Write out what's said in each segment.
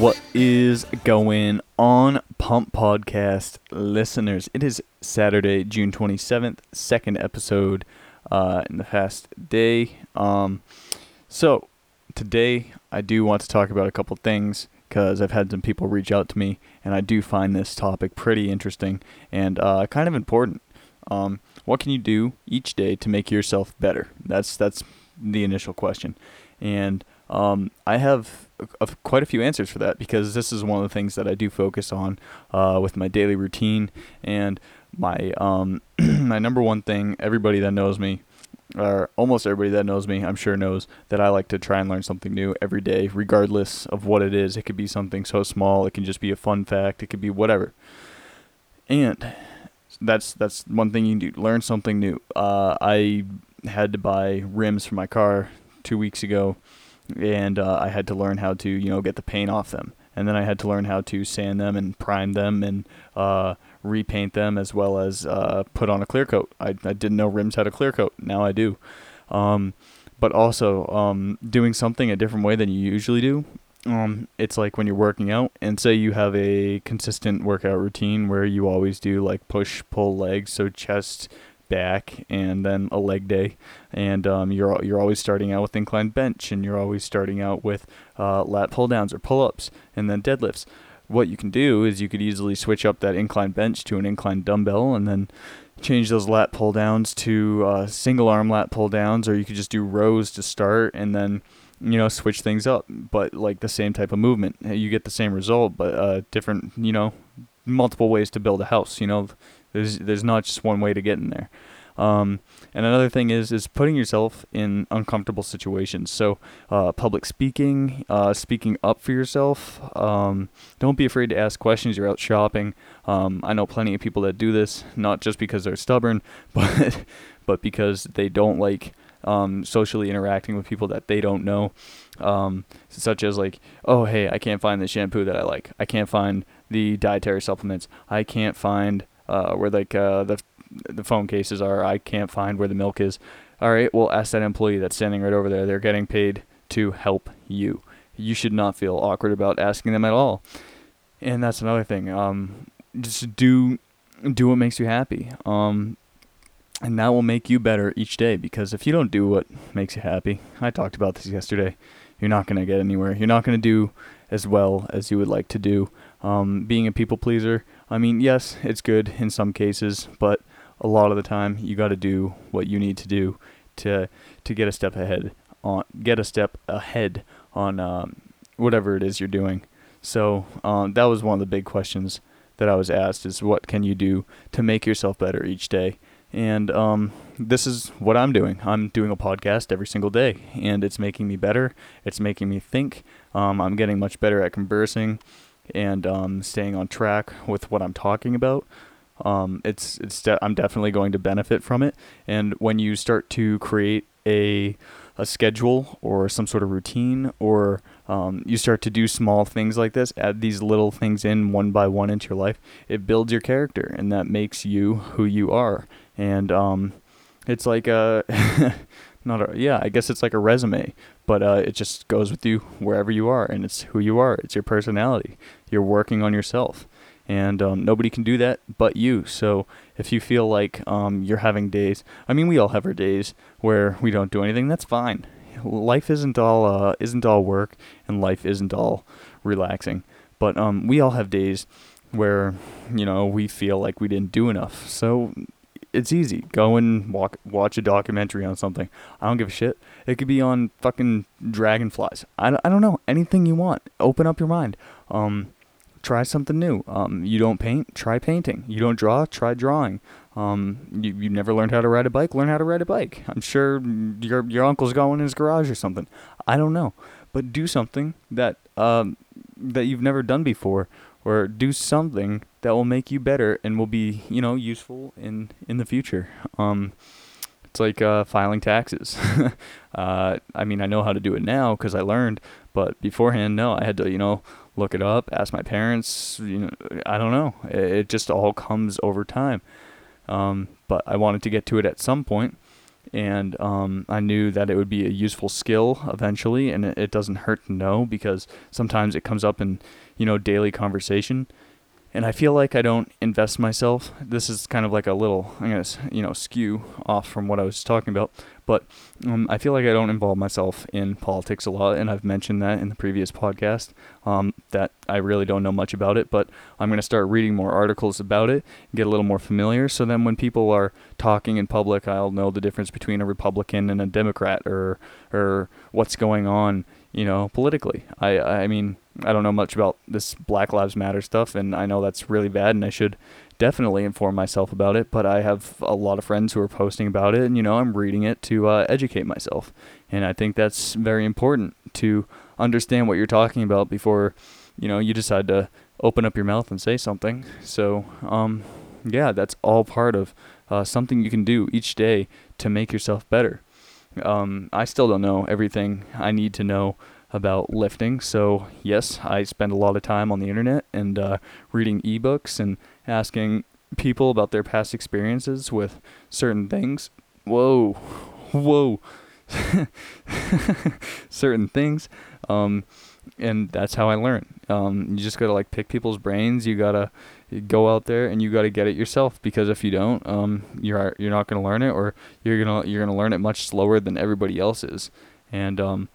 What is going on, Pump Podcast listeners? It is Saturday, June 27th, second episode uh, in the past day. Um, so, today I do want to talk about a couple things because I've had some people reach out to me, and I do find this topic pretty interesting and uh, kind of important. Um, what can you do each day to make yourself better? That's that's the initial question, and um, I have a, a- quite a few answers for that because this is one of the things that I do focus on uh, with my daily routine and my um, my number one thing. Everybody that knows me, or almost everybody that knows me, I'm sure knows that I like to try and learn something new every day, regardless of what it is. It could be something so small, it can just be a fun fact, it could be whatever. And that's that's one thing you do. Learn something new. Uh, I had to buy rims for my car two weeks ago, and uh, I had to learn how to you know get the paint off them, and then I had to learn how to sand them and prime them and uh, repaint them as well as uh, put on a clear coat. I I didn't know rims had a clear coat. Now I do. Um, but also um, doing something a different way than you usually do. Um, it's like when you're working out, and say you have a consistent workout routine where you always do like push pull legs, so chest, back, and then a leg day, and um, you're you're always starting out with inclined bench, and you're always starting out with uh, lat pull downs or pull ups, and then deadlifts. What you can do is you could easily switch up that incline bench to an incline dumbbell, and then change those lat pull downs to uh, single arm lat pull downs, or you could just do rows to start and then you know switch things up, but like the same type of movement. You get the same result, but uh, different. You know, multiple ways to build a house. You know, there's there's not just one way to get in there. Um, and another thing is is putting yourself in uncomfortable situations. So uh, public speaking, uh, speaking up for yourself. Um, don't be afraid to ask questions. You're out shopping. Um, I know plenty of people that do this, not just because they're stubborn, but but because they don't like um, socially interacting with people that they don't know, um, such as like, oh hey, I can't find the shampoo that I like. I can't find the dietary supplements. I can't find uh, where like uh, the the phone cases are. I can't find where the milk is. All right, well ask that employee that's standing right over there. They're getting paid to help you. You should not feel awkward about asking them at all. And that's another thing. Um, just do do what makes you happy. Um, and that will make you better each day because if you don't do what makes you happy, I talked about this yesterday, you're not going to get anywhere. You're not going to do as well as you would like to do. Um, being a people pleaser, I mean, yes, it's good in some cases, but a lot of the time you got to do what you need to do to to get a step ahead on get a step ahead on um, whatever it is you're doing. So um, that was one of the big questions that I was asked: is what can you do to make yourself better each day? And um, this is what I'm doing. I'm doing a podcast every single day, and it's making me better. It's making me think. Um, I'm getting much better at conversing and um, staying on track with what I'm talking about. Um, it's it's de- I'm definitely going to benefit from it. And when you start to create a a schedule or some sort of routine, or um, you start to do small things like this, add these little things in one by one into your life, it builds your character, and that makes you who you are. And um, it's like a not a yeah, I guess it's like a resume, but uh, it just goes with you wherever you are, and it's who you are. It's your personality. You're working on yourself, and um, nobody can do that but you. So if you feel like um, you're having days, I mean, we all have our days where we don't do anything. That's fine. Life isn't all uh, isn't all work, and life isn't all relaxing. But um, we all have days where you know we feel like we didn't do enough. So it's easy. Go and walk, watch a documentary on something. I don't give a shit. It could be on fucking dragonflies. I, I don't know. Anything you want. Open up your mind. Um, try something new. Um, you don't paint, try painting. You don't draw, try drawing. Um, you, you never learned how to ride a bike, learn how to ride a bike. I'm sure your your uncle's going in his garage or something. I don't know, but do something that um that you've never done before, or do something that will make you better and will be you know useful in in the future. Um, it's like uh, filing taxes. uh, I mean, I know how to do it now because I learned, But beforehand, no, I had to, you know, look it up, ask my parents. You know, I don't know. It, just all comes over time. Um, but I wanted to get to it at some point, and um, I knew that it would be a useful skill eventually, and it, it doesn't hurt to know because sometimes it comes up in you know daily conversation and I feel like I don't invest myself. This is kind of like a little, I'm gonna, you know, skew off from what I was talking about, but um, I feel like I don't involve myself in politics a lot, and I've mentioned that in the previous podcast um, that I really don't know much about it. But I'm gonna start reading more articles about it, get a little more familiar, so then when people are talking in public, I'll know the difference between a Republican and a Democrat, or or what's going on, you know, politically. I I mean I don't know much about this Black Lives Matter stuff, and I know that's really bad, and I should definitely inform myself about it. But I have a lot of friends who are posting about it, and you know, I'm reading it to uh, educate myself, and I think that's very important to understand what you're talking about before, you know, you decide to open up your mouth and say something. So, um, yeah, that's all part of uh, something you can do each day to make yourself better. Um, I still don't know everything I need to know about lifting. So, yes, I spend a lot of time on the internet and uh, reading ebooks and asking people about their past experiences with certain things. Whoa, whoa. certain things. Um, and that's how I learn. Um, you just gotta like pick people's brains. You gotta go out there and you gotta get it yourself because if you don't, um, you're you're not gonna learn it, or you're gonna you're gonna learn it much slower than everybody else is. And um,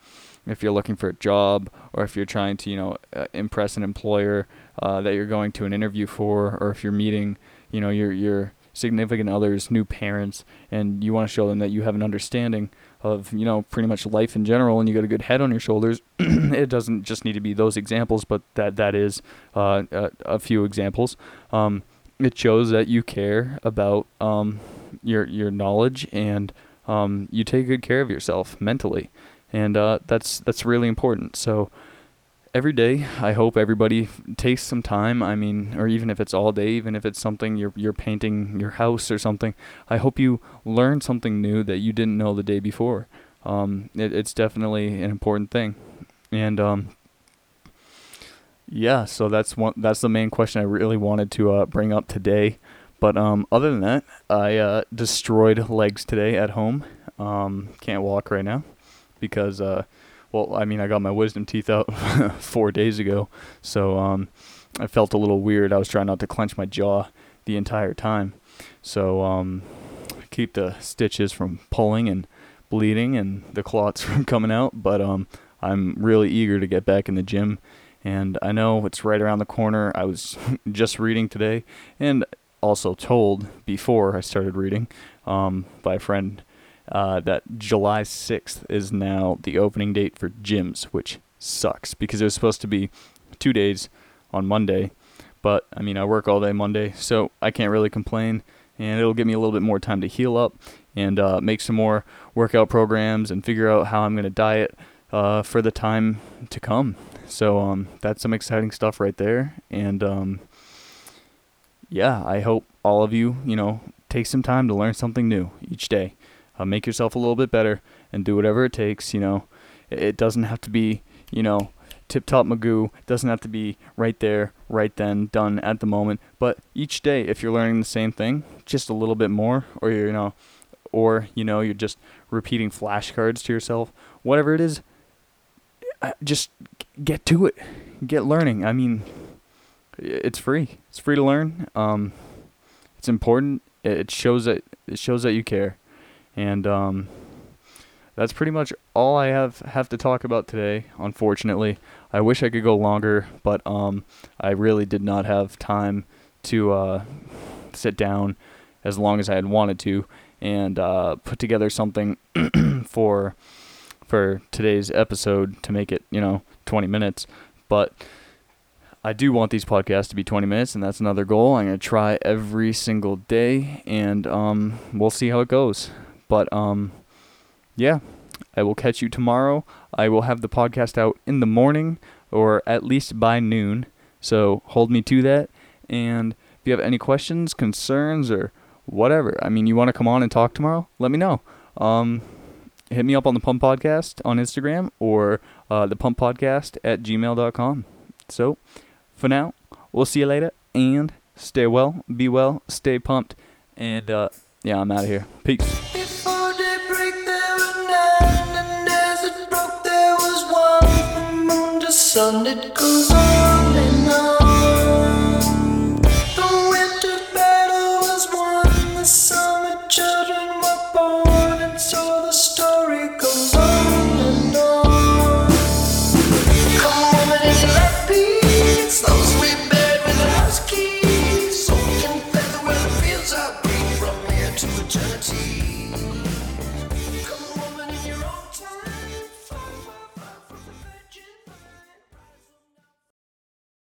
if you're looking for a job or if you're trying to, you know, uh, impress an employer uh, that you're going to an interview for, or if you're meeting, you know, your your significant others, new parents, and you want to show them that you have an understanding of, you know, pretty much life in general, and you got a good head on your shoulders. it doesn't just need to be those examples, but that that is uh, a, a, few examples. Um, it shows that you care about um, your your knowledge and um, you take good care of yourself mentally and uh, that's that's really important. So every day, I hope everybody takes some time. I mean, or even if it's all day, even if it's something you're you're painting your house or something, I hope you learn something new that you didn't know the day before. Um, it, it's definitely an important thing, and um, yeah, so that's one. That's the main question I really wanted to uh, bring up today. But um, other than that, I uh, destroyed legs today at home. Um, can't walk right now because, uh, well, I mean, I got my wisdom teeth out four days ago, so um, I felt a little weird. I was trying not to clench my jaw the entire time, so um, keep the stitches from pulling and bleeding and the clots from coming out. But um, I'm really eager to get back in the gym, and I know it's right around the corner. I was just reading today, and also told before I started reading um, by a friend uh, that July 6th is now the opening date for gyms, which sucks because it was supposed to be two days on Monday. But I mean, I work all day Monday, so I can't really complain. And it'll give me a little bit more time to heal up and uh, make some more workout programs and figure out how I'm going to diet uh, for the time to come. So um, that's some exciting stuff right there. And um, yeah, I hope all of you, you know, take some time to learn something new each day uh, make yourself a little bit better and do whatever it takes. You know, it doesn't have to be, you know, tip top Magoo. Doesn't have to be right there, right then, done at the moment. But each day, if you're learning the same thing, just a little bit more, or you know, or you know, you're just repeating flashcards to yourself, whatever it is, uh, just get to it, get learning. I mean, it's free. It's free to learn. Um, it's important. It shows that it shows that you care. And um, that's pretty much all I have have to talk about today. Unfortunately, I wish I could go longer, but um, I really did not have time to uh, sit down as long as I had wanted to and uh, put together something for for today's episode to make it you know 20 minutes. But I do want these podcasts to be 20 minutes, and that's another goal. I'm gonna try every single day, and um, we'll see how it goes. But um, yeah, I will catch you tomorrow. I will have the podcast out in the morning or at least by noon. So hold me to that. And if you have any questions, concerns, or whatever, I mean, you want to come on and talk tomorrow, let me know. Um, hit me up on the Pump Podcast on Instagram or uh, the Pump Podcast at gmail.com. So for now, we'll see you later and stay well, be well, stay pumped, and uh, yeah, I'm out of here. Peace. Sun it goes on